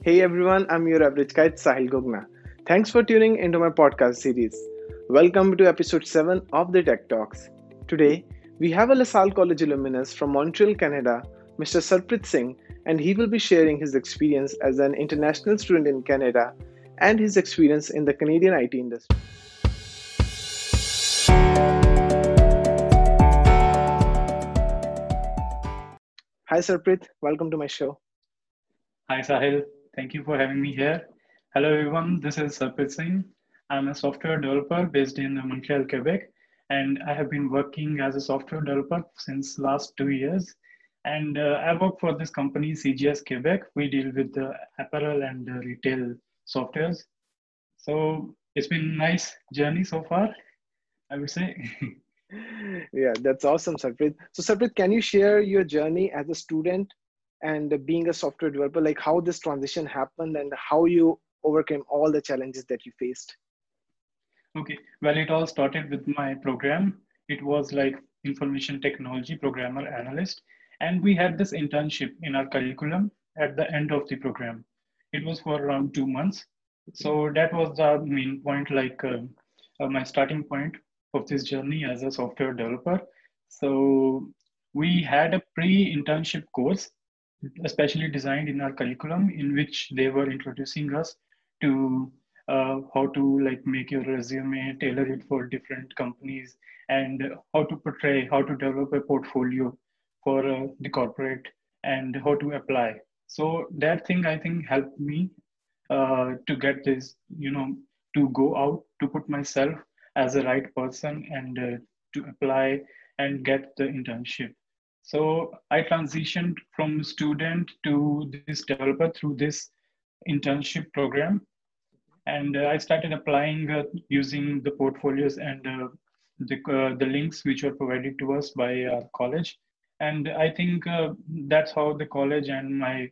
Hey everyone, I'm your average guide Sahil Gugna. Thanks for tuning into my podcast series. Welcome to episode 7 of the Tech Talks. Today, we have a LaSalle College alumnus from Montreal, Canada, Mr. Sarpreet Singh, and he will be sharing his experience as an international student in Canada and his experience in the Canadian IT industry. Hi Sarpreet, welcome to my show. Hi Sahil, thank you for having me here. Hello everyone, this is Sarpreet Singh. I'm a software developer based in Montreal, Quebec, and I have been working as a software developer since last two years. And uh, I work for this company, CGS Quebec. We deal with the apparel and the retail softwares. So it's been nice journey so far, I would say. yeah, that's awesome, Sarpreet. So Sarpreet, can you share your journey as a student and being a software developer, like how this transition happened and how you overcame all the challenges that you faced? Okay, well, it all started with my program. It was like information technology programmer analyst. And we had this internship in our curriculum at the end of the program. It was for around two months. So that was the main point, like uh, uh, my starting point of this journey as a software developer. So we had a pre-internship course, especially designed in our curriculum, in which they were introducing us to uh, how to like make your resume, tailor it for different companies, and how to portray, how to develop a portfolio for uh, the corporate, and how to apply. So that thing I think helped me uh, to get this, you know, to go out to put myself as a right person and uh, to apply and get the internship. So I transitioned from student to this developer through this internship program. And uh, I started applying uh, using the portfolios and uh, the, uh, the links which were provided to us by our college. And I think uh, that's how the college and my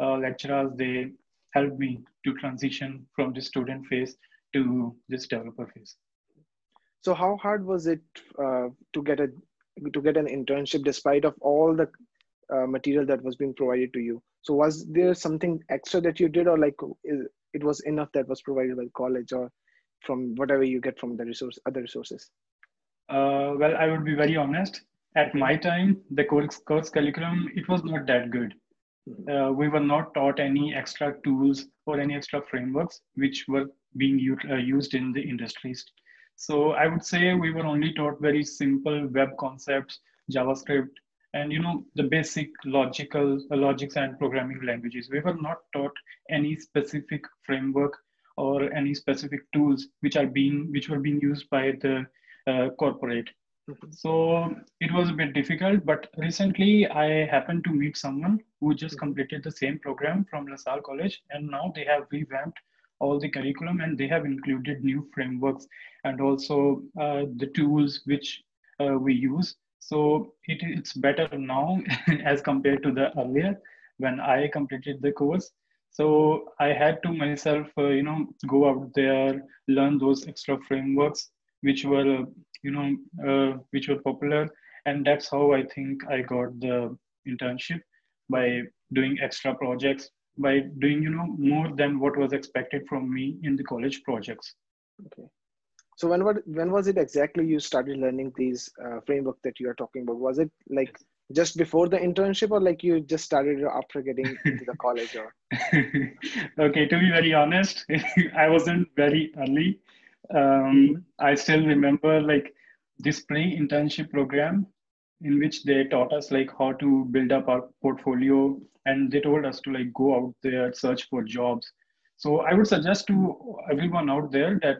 lecturers, they helped me to transition from the student phase to this developer phase. So how hard was it uh, to get a to get an internship despite of all the uh, material that was being provided to you? So was there something extra that you did, or like it was enough that was provided by college, or from whatever you get from the resource other resources? Uh, well, I would be very honest. At my time, the course, course curriculum it was not that good. Mm-hmm. Uh, we were not taught any extra tools or any extra frameworks which were being u- uh, used in the industries so I would say we were only taught very simple web concepts, JavaScript, and you know the basic logical uh, logics and programming languages. We were not taught any specific framework or any specific tools which are being which were being used by the uh, corporate. Mm-hmm. So it was a bit difficult, but recently I happened to meet someone who just mm-hmm. completed the same program from LaSalle College, and now they have revamped all the curriculum and they have included new frameworks and also uh, the tools which uh, we use. So it, it's better now as compared to the earlier when I completed the course. So I had to myself, uh, you know, go out there, learn those extra frameworks which were, uh, you know, uh, which were popular. And that's how I think I got the internship by doing extra projects by doing you know more than what was expected from me in the college projects. Okay. So when what when was it exactly you started learning these uh, framework that you are talking about? Was it like just before the internship or like you just started after getting into the college or? Okay to be very honest i wasn't very early. Um, mm-hmm. i still remember like this pre-internship program in which they taught us like how to build up our portfolio and they told us to like go out there search for jobs. So i would suggest to everyone out there that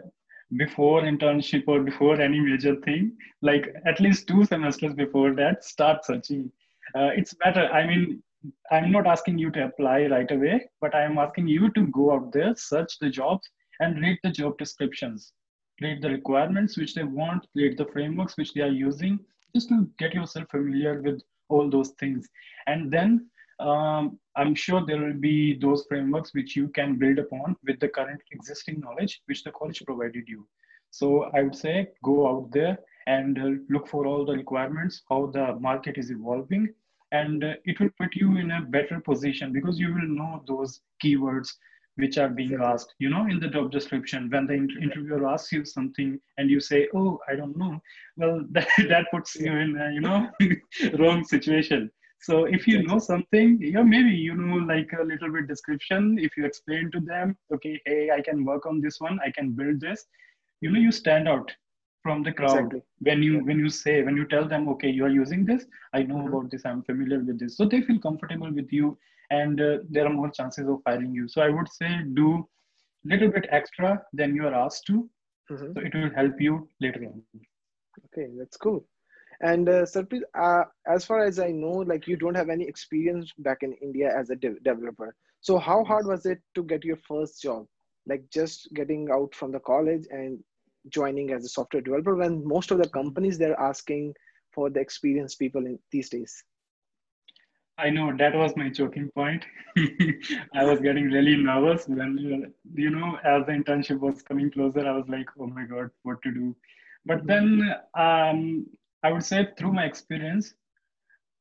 before internship or before any major thing like at least two semesters before that start searching. Uh, it's better i mean i'm not asking you to apply right away but i am asking you to go out there search the jobs and read the job descriptions. Read the requirements which they want read the frameworks which they are using just to get yourself familiar with all those things. And then um, I'm sure there will be those frameworks which you can build upon with the current existing knowledge which the college provided you. So I would say go out there and uh, look for all the requirements, how the market is evolving, and uh, it will put you in a better position because you will know those keywords which are being asked. You know in the job description when the inter- interviewer asks you something and you say oh i don't know well that, that puts you in a you know wrong situation so if you know something yeah maybe you know like a little bit description if you explain to them okay hey i can work on this one i can build this. You know you stand out from the crowd exactly. when you when you say when you tell them okay you are using this i know mm-hmm. about this i'm familiar with this. So they feel comfortable with you and uh, there are more chances of hiring you. So i would say do a little bit extra than you are asked to. Mm-hmm. so it will help you later on. Okay that's cool and uh, Sarpreet, uh, as far as I know, like you don't have any experience back in India as a de- developer. So how hard was it to get your first job? Like just getting out from the college and joining as a software developer when most of the companies they're asking for the experienced people in these days i know that was my choking point i was getting really nervous when you know as the internship was coming closer i was like oh my god what to do but then um, i would say through my experience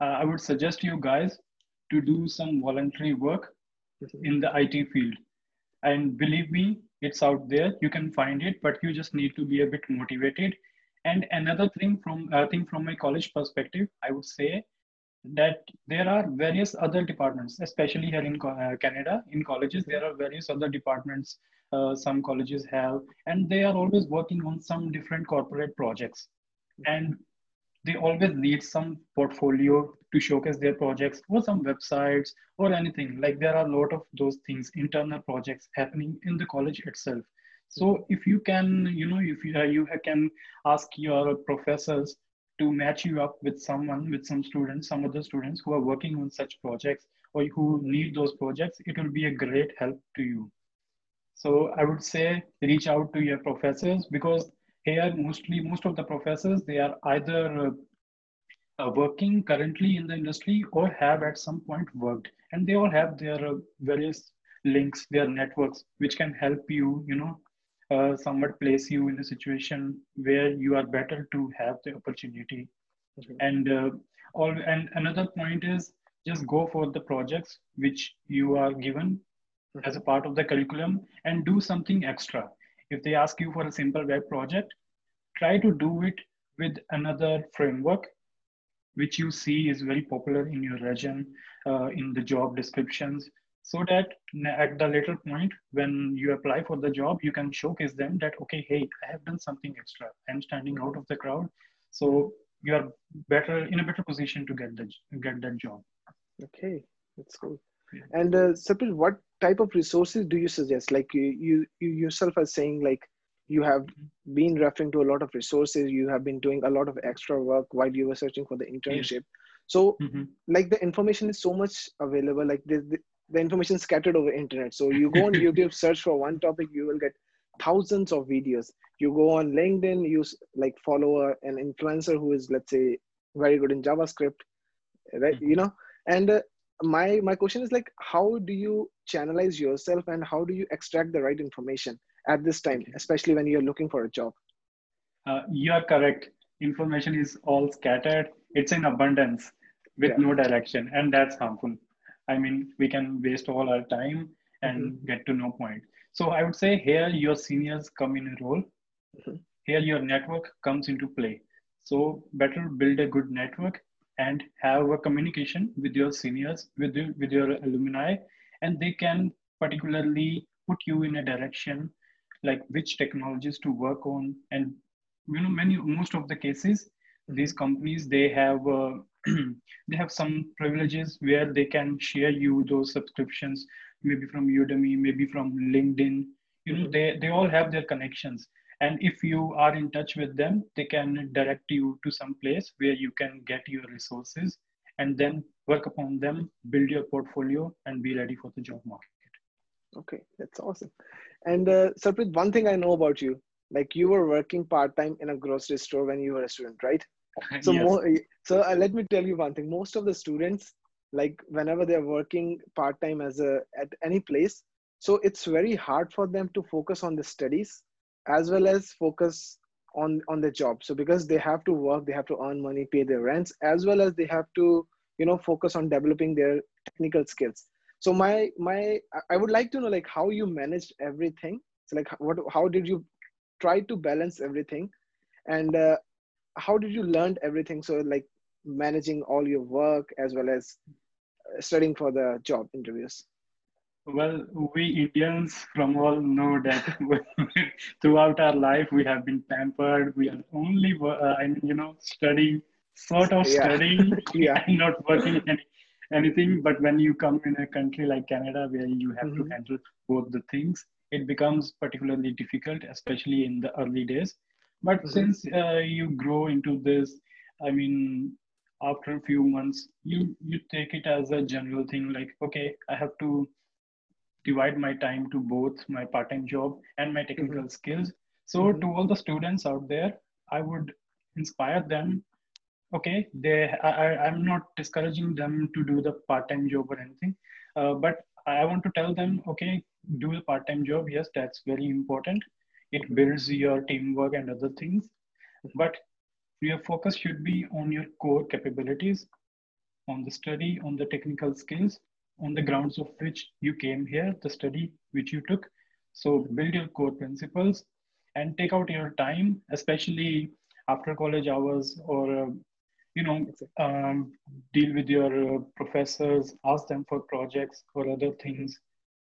uh, i would suggest you guys to do some voluntary work mm-hmm. in the it field. And believe me it's out there. You can find it but you just need to be a bit motivated. And another thing from i think from my college perspective i would say that there are various other departments especially here in uh, canada in colleges there are various other departments uh, some colleges have and they are always working on some different corporate projects. And they always need some portfolio to showcase their projects or some websites or anything. Like there are a lot of those things internal projects happening in the college itself. So if you can you know if you, uh, you can ask your professors to match you up with someone with some students some other students who are working on such projects or who need those projects it will be a great help to you. So i would say reach out to your professors because here mostly most of the professors they are either uh, working currently in the industry or have at some point worked. And they all have their uh, various links their networks which can help you you know uh, somewhat place you in a situation where you are better to have the opportunity. Okay. and uh, all and another point is just go for the projects which you are given as a part of the curriculum and do something extra if they ask you for a simple web project, try to do it with another framework, which you see is very popular in your region, uh, in the job descriptions, so that at the later point, when you apply for the job, you can showcase them that, okay, hey, I have done something extra. I'm standing out of the crowd. So you are better in a better position to get the get that job. Okay, that's cool. And uh, what type of resources do you suggest? Like you, you, you yourself are saying, like you have been referring to a lot of resources. You have been doing a lot of extra work while you were searching for the internship. So, mm-hmm. like the information is so much available. Like the, the, the information scattered over internet. So you go on YouTube, search for one topic, you will get thousands of videos. You go on LinkedIn, you like follow a, an influencer who is, let's say, very good in JavaScript, right? Mm-hmm. You know, and uh, my my question is like how do you channelize yourself and how do you extract the right information at this time especially when you're looking for a job? Uh, you are correct. Information is all scattered. It's in abundance with yeah. no direction and that's harmful. I mean we can waste all our time and mm-hmm. get to no point. So i would say here your seniors come in a role. Mm-hmm. here your network comes into play. So better build a good network and have a communication with your seniors, with, your, with your alumni, and they can particularly put you in a direction like which technologies to work on. And you know, many most of the cases, these companies they have uh, they have some privileges where they can share you those subscriptions, maybe from Udemy, maybe from LinkedIn. You know, they they all have their connections and if you are in touch with them they can direct you to some place where you can get your resources and then work upon them build your portfolio and be ready for the job market. Okay that's awesome. And uh, Sarpreet, one thing i know about you like you were working part-time in a grocery store when you were a student right? So yes. more, so uh, let me tell you one thing. Most of the students like whenever they're working part-time as a at any place so it's very hard for them to focus on the studies as well as focus on on the job. So because they have to work they have to earn money pay their rents as well as they have to you know focus on developing their technical skills. So my my i would like to know like how you managed everything. So like what how did you try to balance everything? And uh, how did you learn everything? So like managing all your work as well as uh, studying for the job interviews well we indians from all know that throughout our life we have been pampered we are only uh, i mean you know studying sort of yeah. studying yeah. and not working any, anything but when you come in a country like canada where you have mm-hmm. to handle both the things it becomes particularly difficult especially in the early days but mm-hmm. since uh, you grow into this i mean after a few months you you take it as a general thing like okay i have to divide my time to both my part-time job and my technical mm-hmm. skills. So mm-hmm. to all the students out there i would inspire them. Okay they I, i'm not discouraging them to do the part-time job or anything uh, but i want to tell them okay do the part-time job. Yes that's very important. It builds your teamwork and other things. But your focus should be on your core capabilities on the study on the technical skills on the grounds of which you came here the study which you took. So build your core principles and take out your time especially after college hours or uh, you know um, deal with your uh, professors ask them for projects or other things.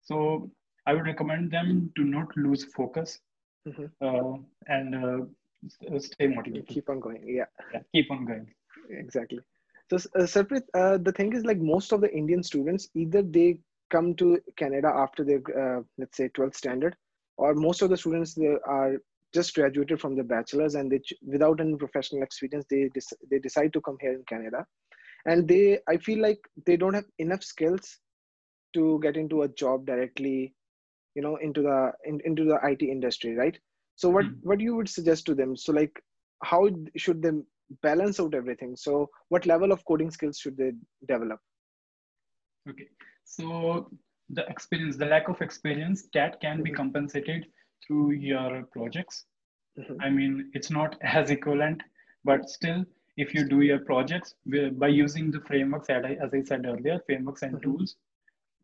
So i would recommend them to not lose focus mm-hmm. uh, and uh, stay motivated. keep on going yeah. yeah keep on going. Exactly so uh, Sarpreet, uh, the thing is like most of the indian students either they come to canada after their uh, let's say 12th standard or most of the students they are just graduated from the bachelor's and they without any professional experience they they decide to come here in canada. And they i feel like they don't have enough skills to get into a job directly you know into the in, into the it industry right? So what mm. what you would suggest to them? So like how should they balance out everything so what level of coding skills should they develop okay so the experience the lack of experience that can mm-hmm. be compensated through your projects. Mm-hmm. I mean, it's not as equivalent, but still, if you do your projects by using the frameworks, as I said earlier, frameworks and mm-hmm. tools,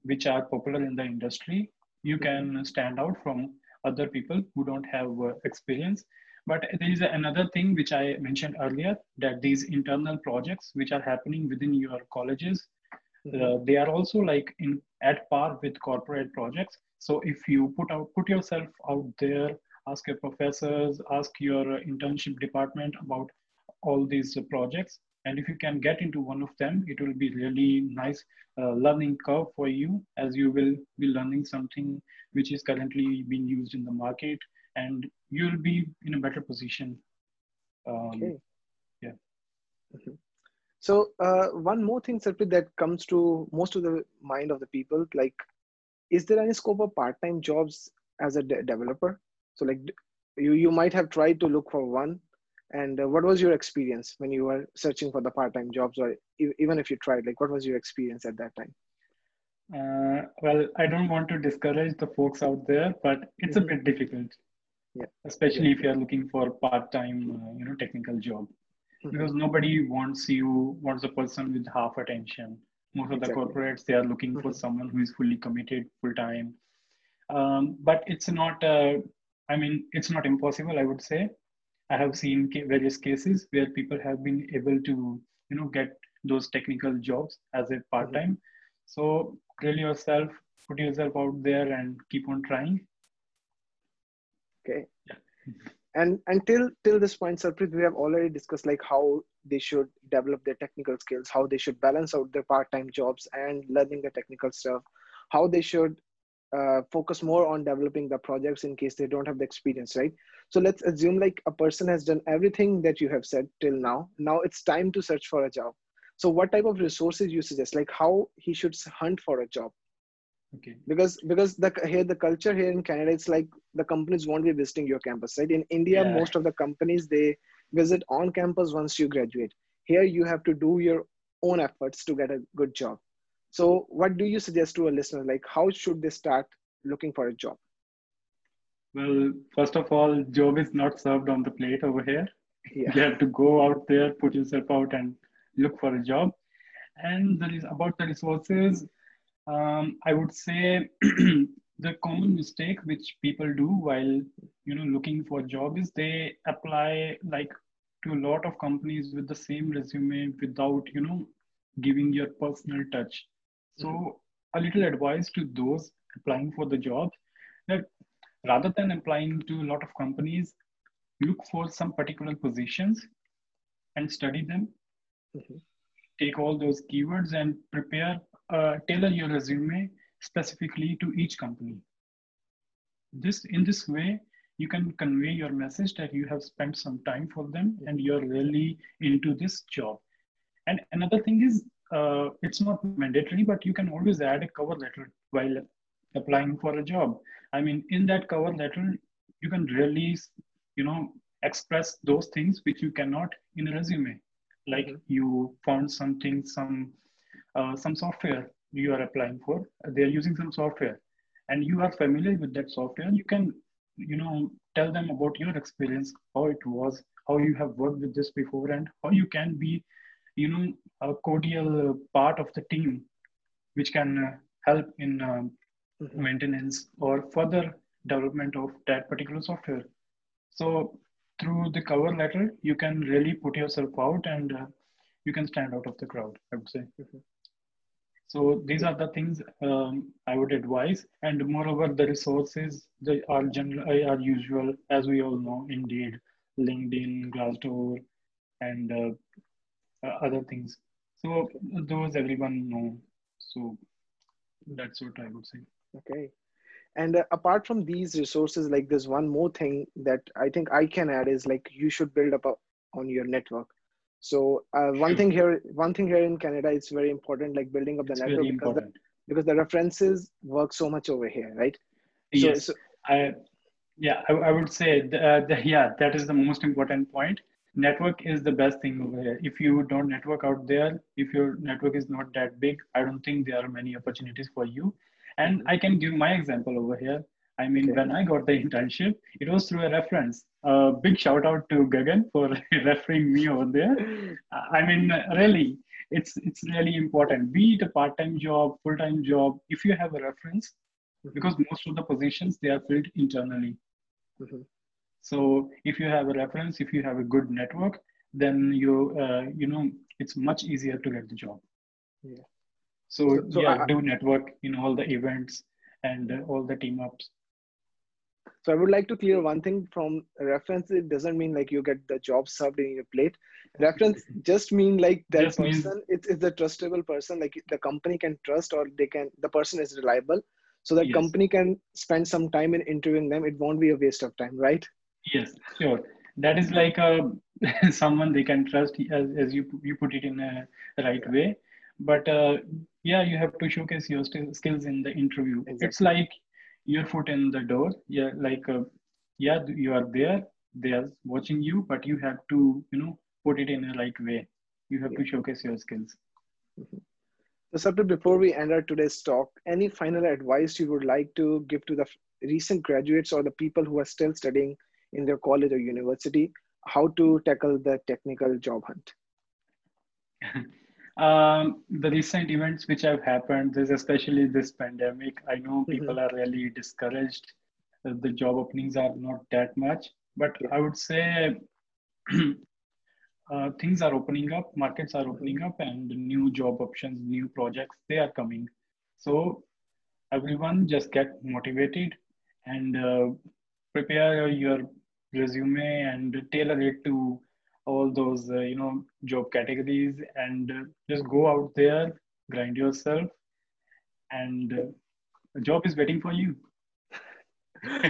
which are popular in the industry, you mm-hmm. can stand out from other people who don't have uh, experience. But there is another thing which I mentioned earlier that these internal projects which are happening within your colleges, mm-hmm. uh, they are also like in at par with corporate projects so if you put out put yourself out there, ask your professors, ask your internship department about all these projects, and if you can get into one of them, it will be really nice uh, learning curve for you as you will be learning something which is currently being used in the market, and you'll be in a better position. Um, okay. Yeah. Mm-hmm. So uh, one more thing, Sarpreet, that comes to most of the mind of the people, like is there any scope of part-time jobs as a de- developer so like you you might have tried to look for one and uh, what was your experience when you were searching for the part-time jobs or e- even if you tried like what was your experience at that time uh, well i don't want to discourage the folks out there but it's mm-hmm. a bit difficult yeah especially yeah. if you're looking for part-time uh, you know technical job mm-hmm. because nobody wants you wants a person with half attention most of the corporates they are looking for mm-hmm. someone who is fully committed full time um, but it's not uh, i mean it's not impossible i would say i have seen various cases where people have been able to you know get those technical jobs as a part time mm-hmm. so drill yourself put yourself out there and keep on trying okay. Yeah. and until till this point Sarpreet, we have already discussed like how they should develop their technical skills how they should balance out their part-time jobs and learning the technical stuff how they should uh, focus more on developing the projects in case they don't have the experience right? So let's assume like a person has done everything that you have said till now. Now it's time to search for a job. So what type of resources you suggest? Like how he should hunt for a job okay. Because because the here the culture here in canada it's like the companies won't be visiting your campus right? In india yeah. most of the companies they visit on campus once you graduate. Here you have to do your own efforts to get a good job. So what do you suggest to a listener? Like how should they start looking for a job? Well first of all job is not served on the plate over here. Yeah. you have to go out there put yourself out and look for a job. And there is about the resources um, i would say the common mistake which people do while you know looking for a job is they apply like to a lot of companies with the same resume without you know giving your personal touch so mm-hmm. a little advice to those applying for the job that rather than applying to a lot of companies look for some particular positions and study them mm-hmm. Take all those keywords and prepare uh, tailor your resume specifically to each company. This in this way you can convey your message that you have spent some time for them and you're really into this job. And another thing is uh, it's not mandatory but you can always add a cover letter while applying for a job. I mean in that cover letter you can really you know express those things which you cannot in a resume like mm-hmm. you found something some uh, some software you are applying for they're using some software and you are familiar with that software you can you know tell them about your experience how it was how you have worked with this before and how you can be you know a cordial part of the team which can uh, help in uh, mm-hmm. maintenance or further development of that particular software so through the cover letter you can really put yourself out and uh, you can stand out of the crowd i would say. So these are the things um, I would advise. And moreover, the resources they are general are usual, as we all know, Indeed, LinkedIn, Glassdoor, and uh, uh, other things. So those everyone know. So that's what I would say. Okay. And uh, apart from these resources, like there's one more thing that I think I can add is like you should build up a, on your network. So uh, one thing here one thing here in canada is very important like building up the it's network because the, because the references work so much over here right? Yes. so, i yeah I, I would say the, uh, the, yeah that is the most important point network is the best thing over here if you don't network out there if your network is not that big i don't think there are many opportunities for you and i can give my example over here I mean, okay. when I got the internship, it was through a reference. A uh, big shout out to Gagan for referring me over there. I mean, really, it's it's really important. Be it a part-time job, full-time job, if you have a reference, mm-hmm. because most of the positions they are filled internally. Mm-hmm. So if you have a reference, if you have a good network, then you uh, you know it's much easier to get the job. Yeah. So, so, so yeah, I, do network in all the events and uh, all the team ups. So I would like to clear one thing from reference. It doesn't mean like you get the job served in your plate. Reference just mean like that just person. Means... It's it's a trustable person. Like the company can trust or they can. The person is reliable, so that yes. company can spend some time in interviewing them. It won't be a waste of time, right? Yes, sure. That is like a someone they can trust as, as you you put it in a right way. But uh, yeah, you have to showcase your skills in the interview. Exactly. It's like your foot in the door yeah like uh, yeah you are there they are watching you but you have to you know put it in a right way you have yeah. to showcase your skills mm-hmm. so before we end our today's talk any final advice you would like to give to the recent graduates or the people who are still studying in their college or university how to tackle the technical job hunt Um, the recent events which have happened, this especially this pandemic, I know mm-hmm. people are really discouraged. The job openings are not that much, but yeah. I would say uh, things are opening up, markets are opening up, and new job options, new projects, they are coming. So everyone just get motivated and uh, prepare your resume and tailor it to all those uh, you know job categories and uh, just go out there grind yourself and uh, a job is waiting for you.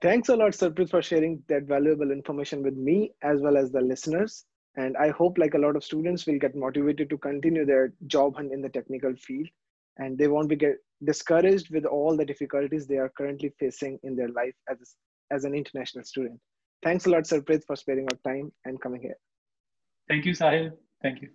Thanks a lot Sarpreet, for sharing that valuable information with me as well as the listeners. And i hope like a lot of students will get motivated to continue their job hunt in the technical field. And they won't be get discouraged with all the difficulties they are currently facing in their life as, as an international student Thanks a lot, Sarpreet, for sparing our time and coming here. Thank you, Sahil. Thank you.